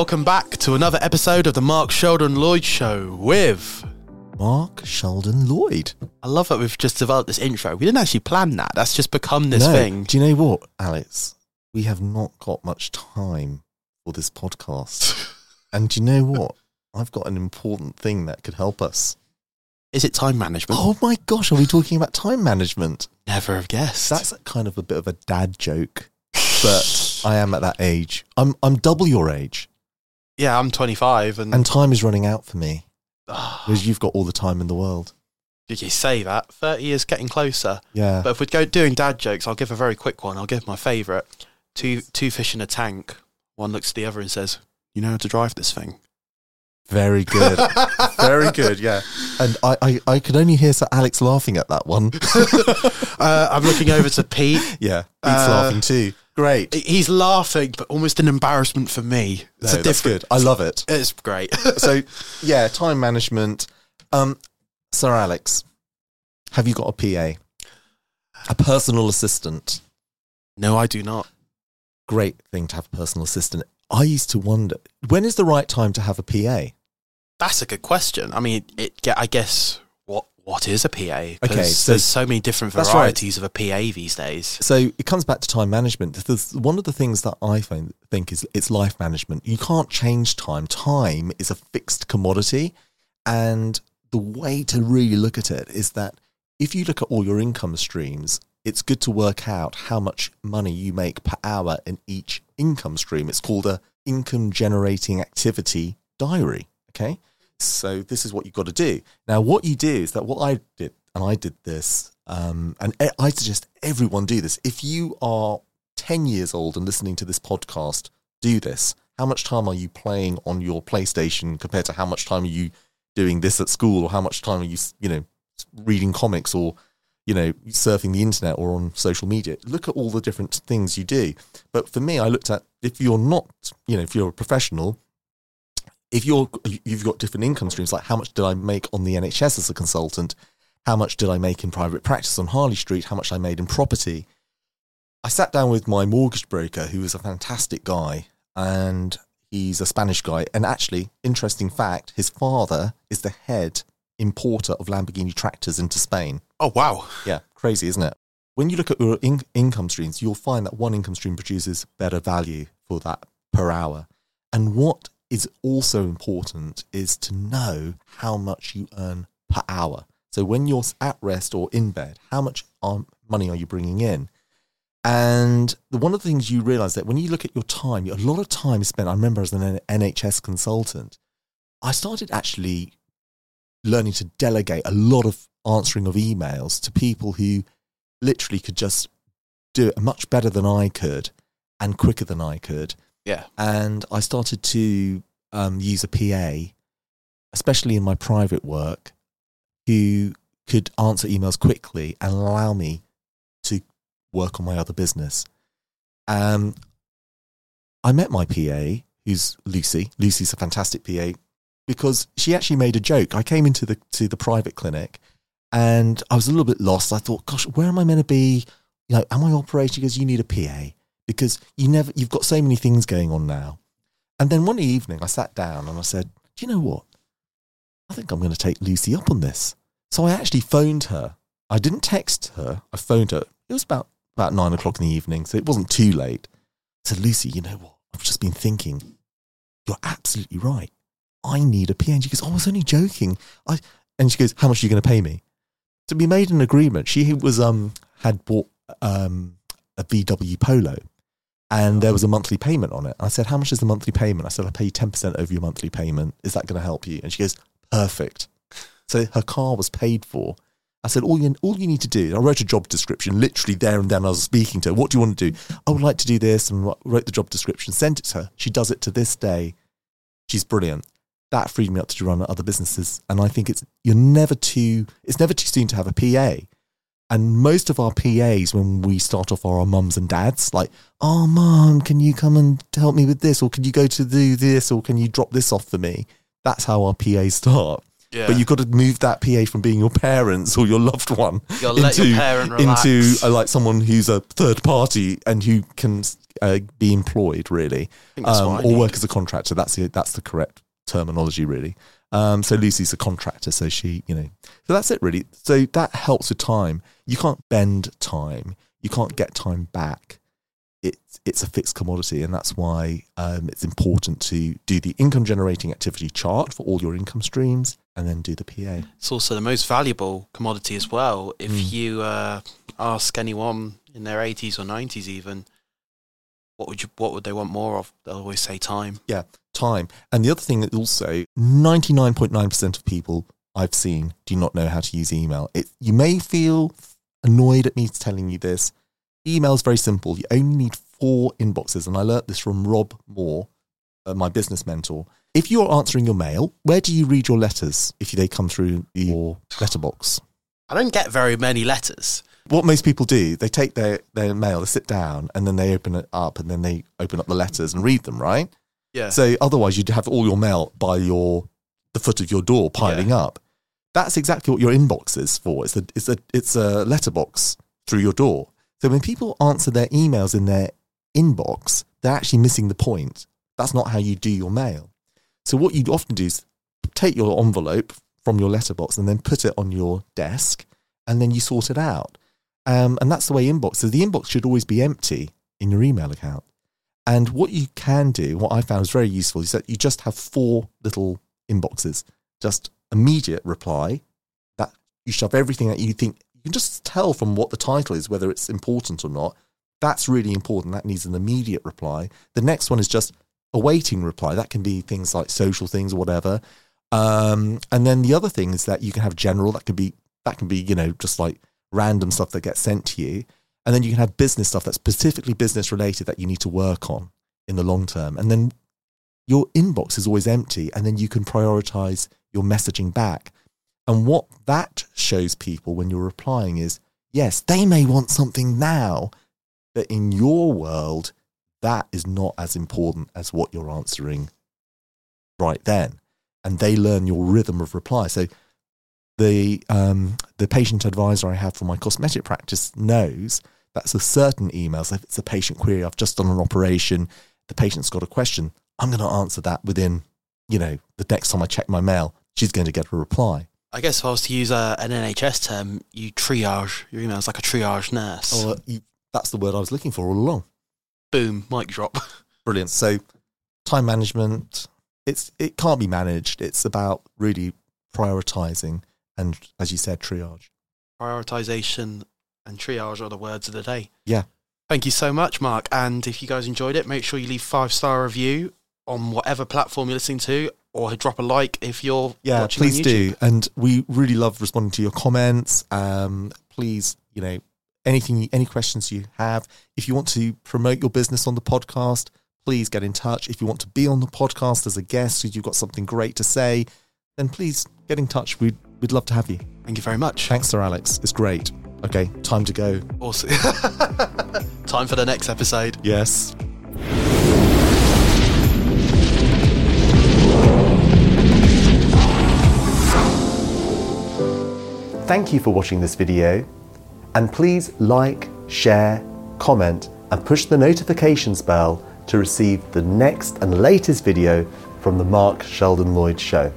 Welcome back to another episode of the Mark Sheldon Lloyd Show with. Mark Sheldon Lloyd. I love that we've just developed this intro. We didn't actually plan that. That's just become this no, thing. Do you know what, Alex? We have not got much time for this podcast. and do you know what? I've got an important thing that could help us. Is it time management? Oh my gosh, are we talking about time management? Never have guessed. That's kind of a bit of a dad joke, but I am at that age. I'm I'm double your age, yeah, I'm 25 and, and time is running out for me Ah, because you've got all the time in the world. did you say that? 30 is getting closer. Yeah. But if we're go doing dad jokes, I'll give a very quick one. I'll give my favourite. Two two fish in a tank. One looks at the other and says, "You know how to drive this thing." Very good. Very good, yeah. And I, I, I could only hear Sir Alex laughing at that one. Uh, I'm looking over to Pete. yeah, Pete's Uh, laughing too. Great. He's laughing, but almost an embarrassment for me. It's No, a that's good. I love it. It's great. So, yeah, time management. Um, Sir Alex, have you got a PA? A personal assistant. no, I do not. Great thing to have a personal assistant. I used to wonder when is the right time to have a PA? That's a good question. I mean, it. I guess what is a PA? Okay, so- there's so many different That's right. varieties of a PA these days. So it comes back to time management. There's one of the things that I think is it's life management. You can't change time. Time is a fixed commodity, and the way to really look at it is that if you look at all your income streams, it's good to work out how much money you make per hour in each income stream. It's called a income generating activity diary. Okay. So this is what you've got to do. Now, what you do is that what I did, and I did this, um, and I suggest everyone do this. If you are 10 years old and listening to this podcast, do this. How much time are you playing on your PlayStation compared to how much time are you doing this at school or how much time are you, you know, reading comics or, you know, surfing the internet or on social media? Look at all the different things you do. But for me, I looked at if you're not, you know, if you're a professional, if you're you've got different income streams, like how much did I make on the NHS as a consultant? How much did I make in private practice on Harley Street? How much I made in property? I sat down with my mortgage broker, who is a fantastic guy, and he's a Spanish guy. And actually, interesting fact, his father is the head importer of Lamborghini tractors into Spain. Oh wow! Yeah, crazy, isn't it? When you look at your in- income streams, you'll find that one income stream produces better value for that per hour. And what is also important is to know how much you earn per hour. So when you're at rest or in bed, how much money are you bringing in? And one of the things you realize that when you look at your time, a lot of time is spent. I remember as an NHS consultant, I started actually learning to delegate a lot of answering of emails to people who literally could just do it much better than I could and quicker than I could. Yeah. And I started to um, use a PA, especially in my private work, who could answer emails quickly and allow me to work on my other business. Um, I met my PA, who's Lucy. Lucy's a fantastic PA because she actually made a joke. I came into the to the private clinic and I was a little bit lost. I thought, gosh, where am I meant to be? You know, am I operating? Because you need a PA because you never you've got so many things going on now. And then one evening I sat down and I said, Do you know what? I think I'm going to take Lucy up on this. So I actually phoned her. I didn't text her. I phoned her. It was about about nine o'clock in the evening, so it wasn't too late. I said, Lucy, you know what? I've just been thinking. You're absolutely right. I need a PA. She goes, Oh, I was only joking. I and she goes, How much are you going to pay me? So we made an agreement. She was um had bought um a VW Polo and there was a monthly payment on it. I said, How much is the monthly payment? I said, I pay you 10% of your monthly payment. Is that going to help you? And she goes, Perfect. So her car was paid for. I said, all you, all you need to do, I wrote a job description literally there and then I was speaking to her. What do you want to do? I would like to do this and wrote the job description, sent it to her. She does it to this day. She's brilliant. That freed me up to run other businesses. And I think it's, you're never too, it's never too soon to have a PA. And most of our PAs, when we start off, are our mums and dads. Like, oh, mum, can you come and help me with this? Or can you go to do this? Or can you drop this off for me? That's how our PAs start. Yeah. But you've got to move that PA from being your parents or your loved one You gotta let your parent into uh, like someone who's a third party and who can uh, be employed really, um, or need. work as a contractor. That's the that's the correct terminology really. Um, so Lucy's a contractor, so she you know, so that's it really. So that helps with time. You can't bend time. You can't get time back. It's it's a fixed commodity, and that's why um, it's important to do the income generating activity chart for all your income streams, and then do the PA. It's also the most valuable commodity as well. If Mm. you uh, ask anyone in their 80s or 90s, even, what would you, what would they want more of? They'll always say time. Yeah, time. And the other thing that also 99.9% of people I've seen do not know how to use email. It, you may feel annoyed at me telling you this. Email is very simple. You only need four inboxes. And I learnt this from Rob Moore, uh, my business mentor. If you're answering your mail, where do you read your letters if they come through your letterbox? I don't get very many letters. What most people do, they take their, their mail, they sit down, and then they open it up, and then they open up the letters and read them, right? Yeah. So otherwise, you'd have all your mail by your the foot of your door piling up. That's exactly what your inbox is for. It's a it's a it's a letterbox through your door. So when people answer their emails in their inbox, they're actually missing the point. That's not how you do your mail. So what you'd often do is take your envelope from your letterbox and then put it on your desk, and then you sort it out. Um, and that's the way inbox. So the inbox should always be empty in your email account. And what you can do, what I found was very useful, is that you just have four little inboxes. Just immediate reply. That you shove everything that you think you can just tell from what the title is whether it's important or not. That's really important. That needs an immediate reply. The next one is just a waiting reply. That can be things like social things or whatever. Um, and then the other thing is that you can have general. That can be that can be you know just like random stuff that gets sent to you. And then you can have business stuff that's specifically business related that you need to work on in the long term. And then your inbox is always empty. And then you can prioritize your messaging back. And what that shows people when you're replying is yes, they may want something now, but in your world, that is not as important as what you're answering right then. And they learn your rhythm of reply. So the um, the patient advisor I have for my cosmetic practice knows that's a certain emails. If it's a patient query, I've just done an operation, the patient's got a question, I'm going to answer that within, you know, the next time I check my mail, she's going to get a reply. I guess if I was to use a, an NHS term, you triage your emails like a triage nurse. Oh, you, that's the word I was looking for all along. Boom, mic drop. Brilliant. So, time management, it's it can't be managed. It's about really prioritizing and, as you said, triage. Prioritization and triage are the words of the day. Yeah. Thank you so much, Mark. And if you guys enjoyed it, make sure you leave five star review on whatever platform you're listening to, or drop a like if you're Yeah, watching please do. And we really love responding to your comments. Um, please, you know, anything, any questions you have. If you want to promote your business on the podcast, please get in touch. If you want to be on the podcast as a guest, if you've got something great to say, then please get in touch. We'd, we'd love to have you. Thank you very much. Thanks, Sir Alex. It's great. Okay, time to go. Awesome. Time for the next episode. Yes. Thank you for watching this video and please like, share, comment and push the notifications bell to receive the next and latest video from the Mark Sheldon Lloyd Show.